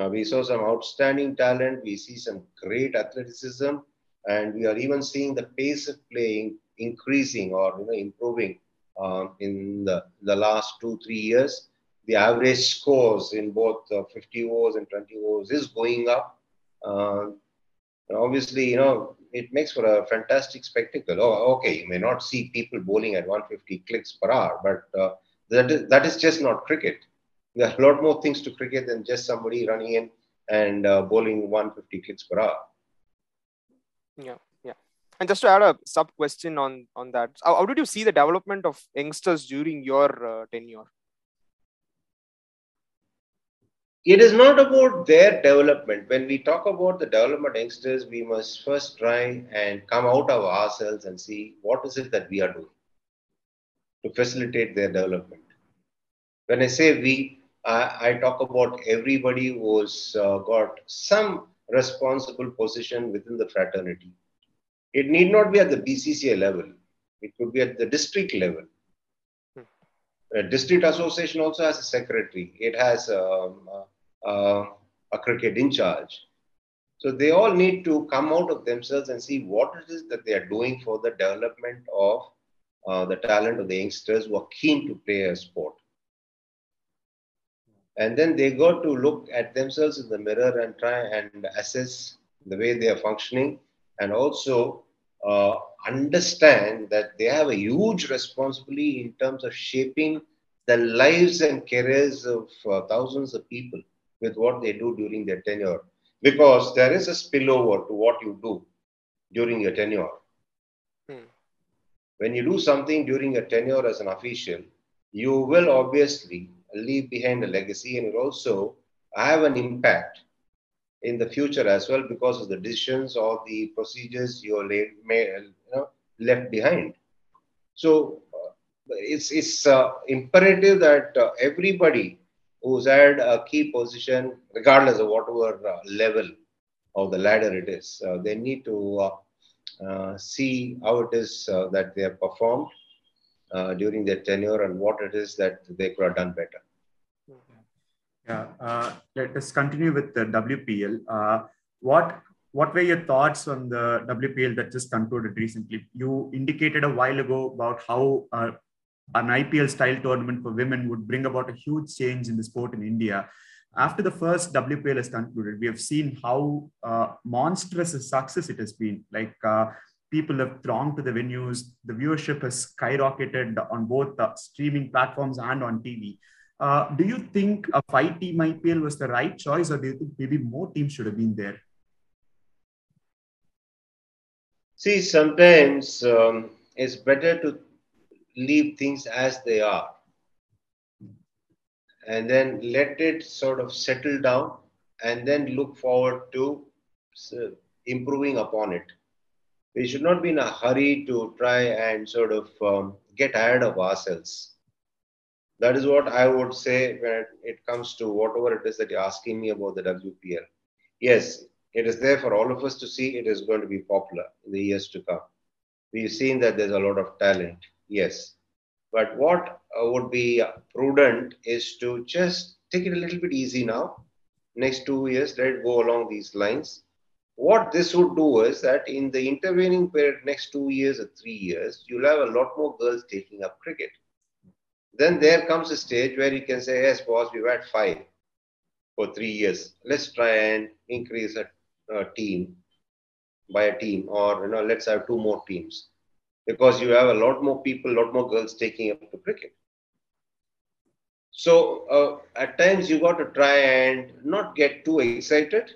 uh, we saw some outstanding talent, we see some great athleticism, and we are even seeing the pace of playing increasing or you know improving uh, in the, the last two three years. The average scores in both uh, 50 overs and 20 overs is going up. Uh, obviously, you know, it makes for a fantastic spectacle. Oh, okay, you may not see people bowling at 150 clicks per hour, but uh, that, is, that is just not cricket. There are a lot more things to cricket than just somebody running in and uh, bowling 150 clicks per hour. Yeah, yeah. And just to add a sub question on on that, how, how did you see the development of youngsters during your uh, tenure? It is not about their development. When we talk about the development youngsters, we must first try and come out of ourselves and see what is it that we are doing to facilitate their development. When I say we, I, I talk about everybody who's uh, got some responsible position within the fraternity. It need not be at the BCCI level. It could be at the district level. Hmm. A district association also has a secretary. It has um, uh, a cricket in charge. So they all need to come out of themselves and see what it is that they are doing for the development of uh, the talent of the youngsters who are keen to play a sport. And then they got to look at themselves in the mirror and try and assess the way they are functioning and also uh, understand that they have a huge responsibility in terms of shaping the lives and careers of uh, thousands of people with what they do during their tenure because there is a spillover to what you do during your tenure. Hmm. When you do something during your tenure as an official, you will obviously leave behind a legacy and also have an impact in the future as well because of the decisions or the procedures you may, you know, left behind. So uh, it's, it's uh, imperative that uh, everybody who's had a key position, regardless of whatever uh, level of the ladder it is. Uh, they need to uh, uh see how it is uh, that they have performed uh, during their tenure and what it is that they could have done better. Yeah, let us continue with the WPL. what what were your thoughts on the WPL that just concluded recently? You indicated a while ago about how an IPL style tournament for women would bring about a huge change in the sport in India. After the first WPL has concluded, we have seen how uh, monstrous a success it has been. Like uh, people have thronged to the venues, the viewership has skyrocketed on both the streaming platforms and on TV. Uh, do you think a five team IPL was the right choice, or do you think maybe more teams should have been there? See, sometimes um, it's better to leave things as they are and then let it sort of settle down and then look forward to improving upon it. We should not be in a hurry to try and sort of um, get ahead of ourselves. That is what I would say when it comes to whatever it is that you're asking me about the WPL. Yes, it is there for all of us to see. It is going to be popular in the years to come. We've seen that there's a lot of talent yes. But what uh, would be prudent is to just take it a little bit easy now. Next two years, let it go along these lines. What this would do is that in the intervening period, next two years or three years, you'll have a lot more girls taking up cricket. Then there comes a stage where you can say, yes, boss, we've had five for three years. Let's try and increase a, a team by a team, or you know, let's have two more teams because you have a lot more people, a lot more girls taking up to cricket. So uh, at times you got to try and not get too excited.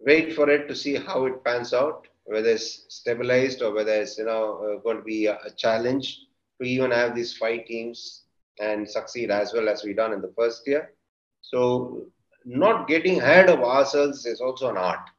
Wait for it to see how it pans out, whether it's stabilized or whether it's you know uh, going to be a, a, challenge to even have these five teams and succeed as well as we done in the first year. So not getting ahead of ourselves is also an art.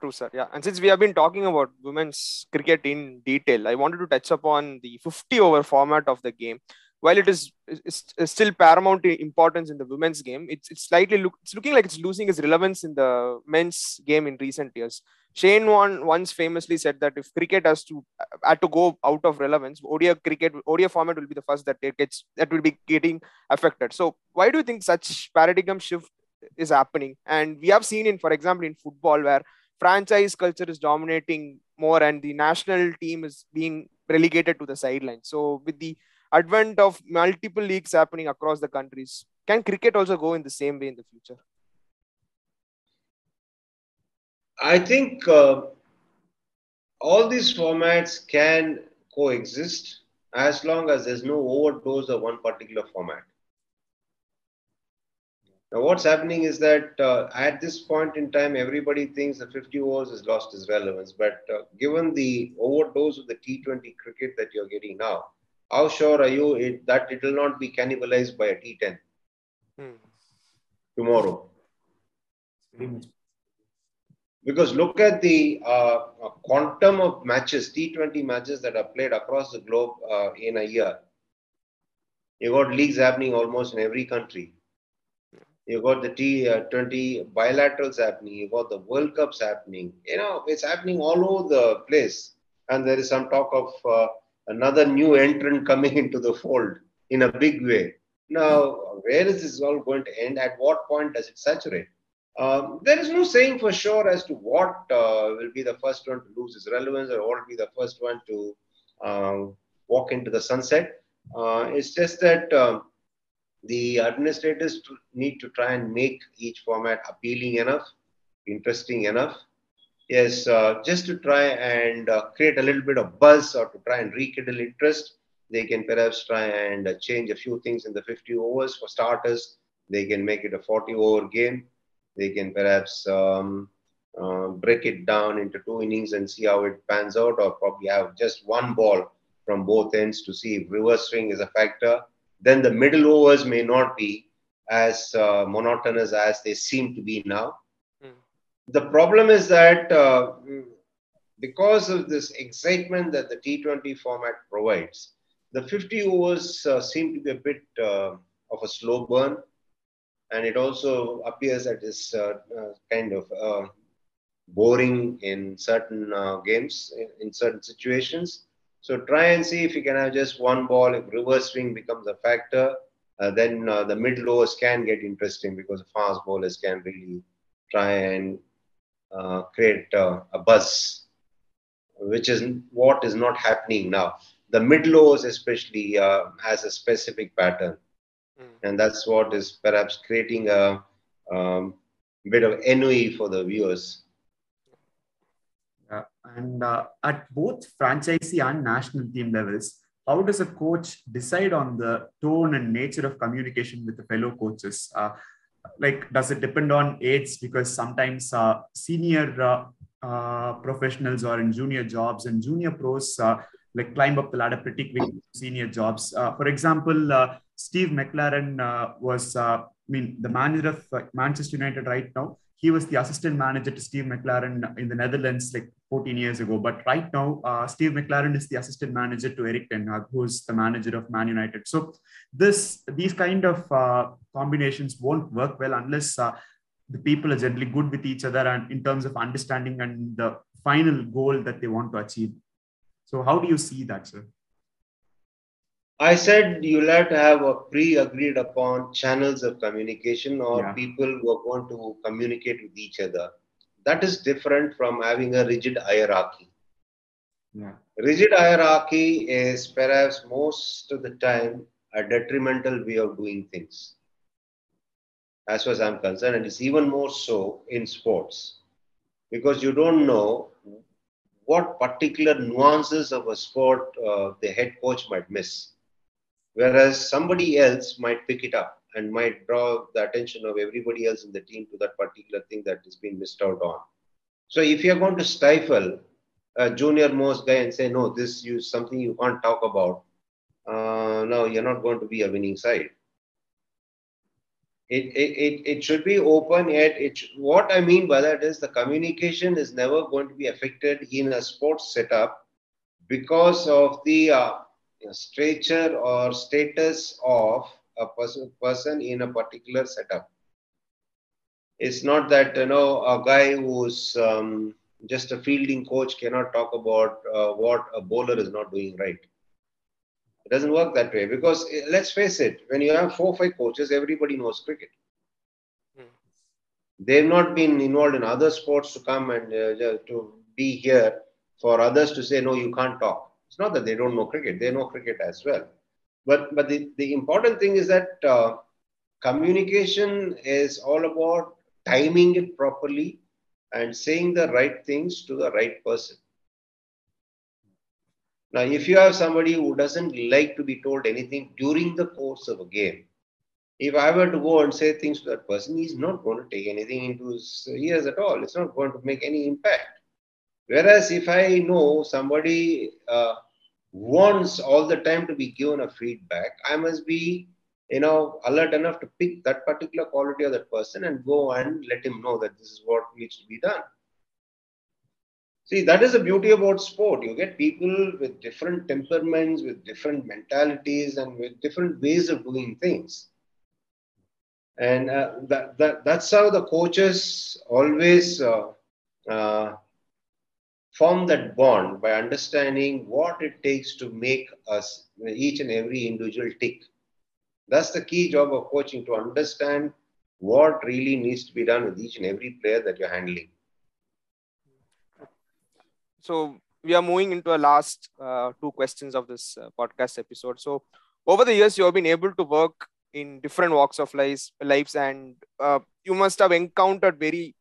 True, sir. Yeah. And since we have been talking about women's cricket in detail, I wanted to touch upon the 50 over format of the game. While it is, still paramount importance in the women's game, it's, it's slightly look, it's looking like it's losing its relevance in the men's game in recent years. Shane Warne once famously said that if cricket has to had to go out of relevance, ODI cricket ODI format will be the first that it gets that will be getting affected. So why do you think such paradigm shift is happening? And we have seen in, for example, in football where franchise culture is dominating more and the national team is being relegated to the sideline. So, with the advent of multiple leagues happening across the countries, can cricket also go in the same way in the future? I think uh, all these formats can coexist as long as there's no overdose of one particular format. Now, what's happening is that uh, at this point in time, everybody thinks the 50 overs has lost its relevance. But uh, given the overdose of the T20 cricket that you're getting now, how sure are you it, that it will not be cannibalized by a T10 hmm. tomorrow? Because look at the uh, quantum of matches, T20 matches that are played across the globe uh, in a year. You've got leagues happening almost in every country you got the T20 uh, bilaterals happening, you got the World Cups happening. You know, it's happening all over the place. And there is some talk of uh, another new entrant coming into the fold in a big way. Now, where is this all going to end? At what point does it saturate? Um, there is no saying for sure as to what uh, will be the first one to lose its relevance or what will be the first one to um, walk into the sunset. Uh, it's just that um, the administrators need to try and make each format appealing enough, interesting enough. Yes, uh, just to try and uh, create a little bit of buzz or to try and rekindle interest, they can perhaps try and uh, change a few things in the 50 overs for starters. They can make it a 40 over game. They can perhaps um, uh, break it down into two innings and see how it pans out, or probably have just one ball from both ends to see if reverse swing is a factor then the middle overs may not be as uh, monotonous as they seem to be now. Mm. The problem is that uh, because of this excitement that the T20 format provides, the 50 overs uh, seem to be a bit uh, of a slow burn. And it also appears that it's uh, uh, kind of boring in certain games, in, in certain situations. So try and see if you can have just one ball. If reverse swing becomes a factor, uh, then uh, the middle overs can get interesting because fast bowlers can really try and uh, create uh, a buzz, which is what is not happening now. The middle overs, especially, uh, has a specific pattern, mm. and that's what is perhaps creating a um, bit of ennui for the viewers. And uh, at both franchisee and national team levels, how does a coach decide on the tone and nature of communication with the fellow coaches? Uh, like, does it depend on age? Because sometimes uh, senior uh, uh, professionals are in junior jobs and junior pros uh, like climb up the ladder pretty quick senior jobs. for example, Steve McClaren was, I mean, the manager of Manchester United right now he was the assistant manager to Steve McClaren in the Netherlands like 14 years ago. But right now, uh, Steve McClaren is the assistant manager to Erik Ten Hag, who's the manager of Man United. So this these kind of uh, combinations won't work well unless uh, the people are generally good with each other and in terms of understanding and the final goal that they want to achieve. So how do you see that, sir? I said you'll have to have a pre-agreed upon channels of communication or yeah. people who are going to communicate with each other. That is different from having a rigid hierarchy. Yeah. Rigid hierarchy is perhaps most of the time a detrimental way of doing things. As far as I'm concerned, and it's even more so in sports because you don't know what particular nuances of a sport uh, the head coach might miss whereas somebody else might pick it up and might draw the attention of everybody else in the team to that particular thing that has been missed out on. So if you're going to stifle a junior most guy and say, no, this is something you can't talk about, uh, no, you're not going to be a winning side. It, it, it, it should be open yet it what i mean by that is the communication is never going to be affected in a sports setup because of the uh, stature or status of a person, person in a particular setup. It's not that you know a guy who's um, just a fielding coach cannot talk about uh, what a bowler is not doing right. It doesn't work that way because eh, let's face it, when you have four or five coaches, everybody knows cricket. Hmm. They've not been involved in other sports to come and uh, to be here for others to say no, you can't talk it's not that they don't know cricket, they know cricket as well. But, but the, the important thing is that uh, communication is all about timing it properly and saying the right things to the right person. Now, if you have somebody who doesn't like to be told anything during the course of a game, if I were to go and say things to that person, he's not going to take anything into his ears at all. It's not going to make any impact. Whereas if I know somebody uh, wants all the time to be given a feedback, I must be, you know, alert enough to pick that particular quality of that person and go and let him know that this is what needs to be done. See, that is the beauty about sport. You get people with different temperaments, with different mentalities, and with different ways of doing things. And uh, that, that, that's how the coaches always uh, uh, form that bond by understanding what it takes to make us, each and every individual tick. That's the key job of coaching to understand what really needs to be done with each and every player that you're handling so we are moving into a last uh, two questions of this uh, podcast episode so over the years you have been able to work in different walks of lives lives and uh, you must have encountered very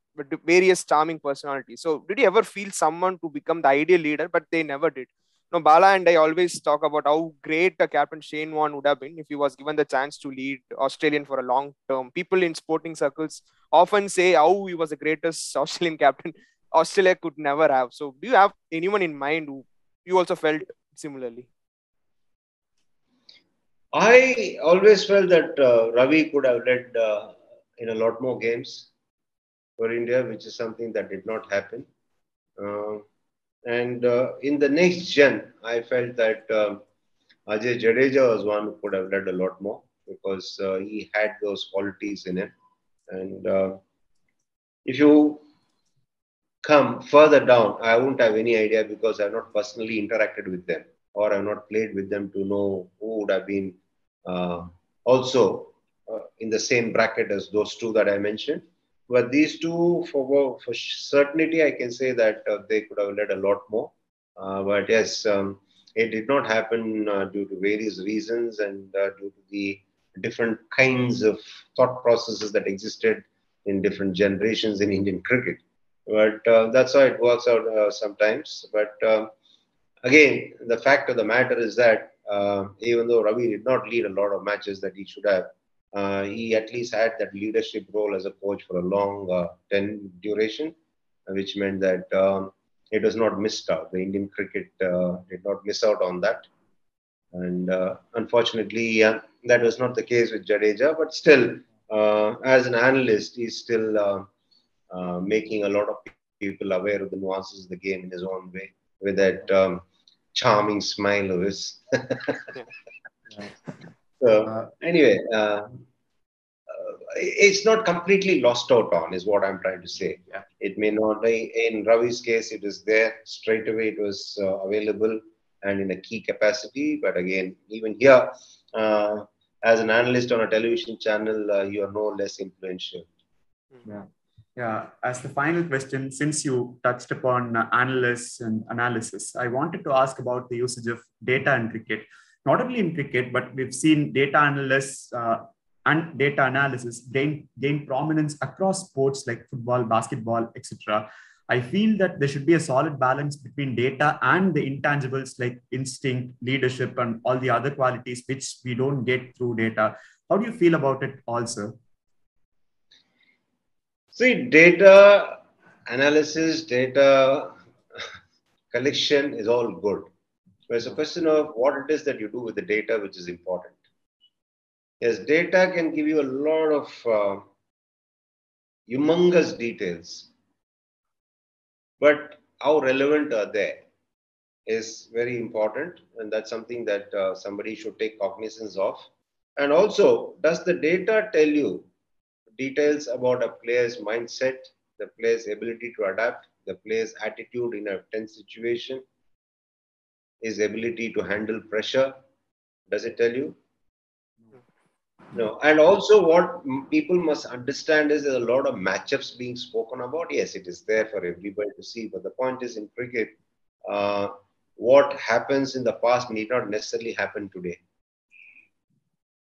various charming personalities so did you ever feel someone to become the ideal leader but they never did no, Bala and I always talk about how great a captain Shane Warne would have been if he was given the chance to lead Australian for a long term. People in sporting circles often say how he was the greatest Australian captain Australia could never have. So, do you have anyone in mind who you also felt similarly? I always felt that uh, Ravi could have led uh, in a lot more games for India, which is something that did not happen. Uh, and uh, in the next gen, I felt that um, Ajay Jadeja was one who could have led a lot more because uh, he had those qualities in him. And uh, if you come further down, I won't have any idea because I've not personally interacted with them or I've not played with them to know who would have been uh, also uh, in the same bracket as those two that I mentioned. But these two, for, for certainty, I can say that uh, they could have led a lot more. Uh, but yes, um, it did not happen uh, due to various reasons and uh, due to the different kinds of thought processes that existed in different generations in Indian cricket. But uh, that's how it works out uh, sometimes. But um, again, the fact of the matter is that even though Ravi did not lead a lot of matches that he should have, uh, he at least had that leadership role as a coach for a long uh, 10 duration, which meant that um, it was not missed out. The Indian cricket uh, did not miss out on that. And unfortunately, yeah, that was not the case with Jadeja, but still, as an analyst, he's still uh, making a lot of people aware of the nuances of the game in his own way with that um, charming smile of his. so, uh, anyway, uh, uh, it's not completely lost out on, is what I'm trying to say. Yeah. It may not be, in Ravi's case, it is there straight away, it was uh, available and in a key capacity. But again, even here, as an analyst on a television channel, you are no less influential. Yeah. Yeah, as the final question, since you touched upon uh, analysts and analysis, I wanted to ask about the usage of data in cricket. Not only in cricket, but we've seen data analysts uh, and data analysis gain, gain prominence across sports like football, basketball, etc. I feel that there should be a solid balance between data and the intangibles like instinct, leadership, and all the other qualities which we don't get through data. How do you feel about it also? See, data analysis, data collection is all good. But it's a question of what it is that you do with the data, which is important. Yes, data can give you a lot of uh, humongous details, but how relevant are they is very important, and that's something that uh, somebody should take cognizance of. And also, does the data tell you details about a player's mindset, the player's ability to adapt, the player's attitude in a tense situation, his ability to handle pressure. Does it tell you? No. And also, what people must understand is there's a lot of matchups being spoken about. Yes, it is there for everybody to see. But the point is, in cricket, uh, what happens in the past need not necessarily happen today.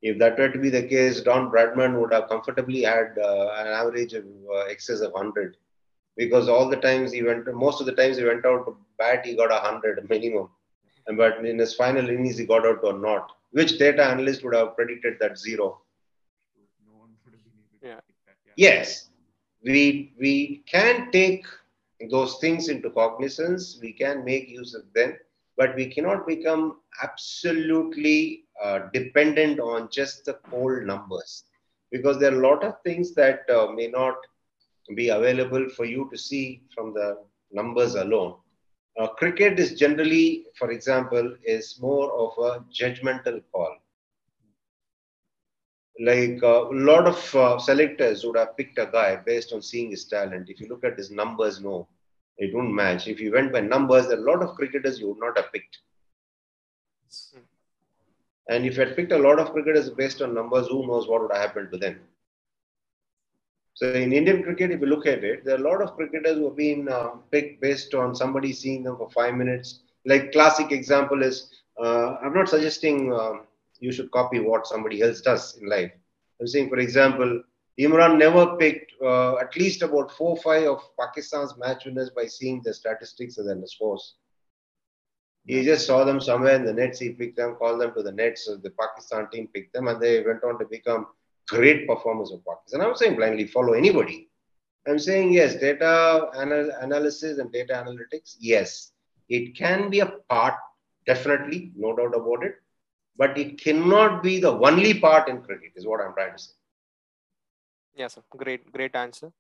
If that were to be the case, Don Bradman would have comfortably had uh, an average of uh, excess of 100 because all the times he went, most of the times he went out to bat, he got a hundred minimum, and but in his final innings he got out or not, which data analyst would have predicted that zero. Yeah. Yes, we we can take those things into cognizance. We can make use of them, but we cannot become absolutely uh, dependent on just the cold numbers because there are a lot of things that uh, may not be available for you to see from the numbers alone. Uh, cricket is generally, for example, is more of a judgmental call. Like uh, a lot of uh, selectors would have picked a guy based on seeing his talent. If you look at his numbers, no, it won't match. If you went by numbers, a lot of cricketers you would not have picked. And if you had picked a lot of cricketers based on numbers, who knows what would have happened to them? So in Indian cricket, if you look at it, there are a lot of cricketers who have been uh, picked based on somebody seeing them for five minutes. Like classic example is, uh, I'm not suggesting um, you should copy what somebody else does in life. I'm saying, for example, Imran never picked uh, at least about four, five of Pakistan's match winners by seeing the statistics and the scores. He just saw them somewhere in the nets. He picked them, called them to the nets. So the Pakistan team picked them, and they went on to become great performers of Pakistan. I'm not saying blindly follow anybody. I'm saying yes, data anal- analysis and data analytics. Yes, it can be a part, definitely, no doubt about it. But it cannot be the only part in cricket. Is what I'm trying to say. Yes, sir. Great, great answer.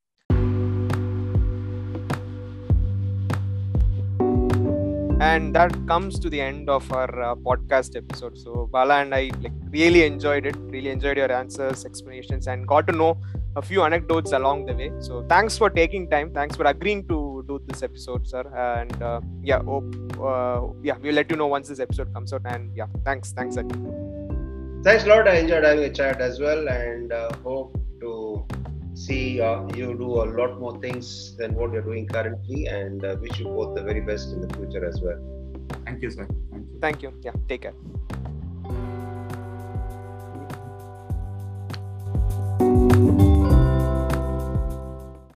And that comes to the end of our uh, podcast episode. So bala and i like really enjoyed it really enjoyed your answers explanations and got to know a few anecdotes along the way. So thanks for taking time. Thanks for agreeing to do this episode sir. And uh, yeah hope uh, yeah we'll let you know once this episode comes out. And yeah thanks. Thanks again. Thanks a lot. I enjoyed having a chat as well, and uh, hope see uh, you do a lot more things than what you're doing currently, and uh, wish you both the very best in the future as well. Thank you, sir. Thank you. thank you yeah take care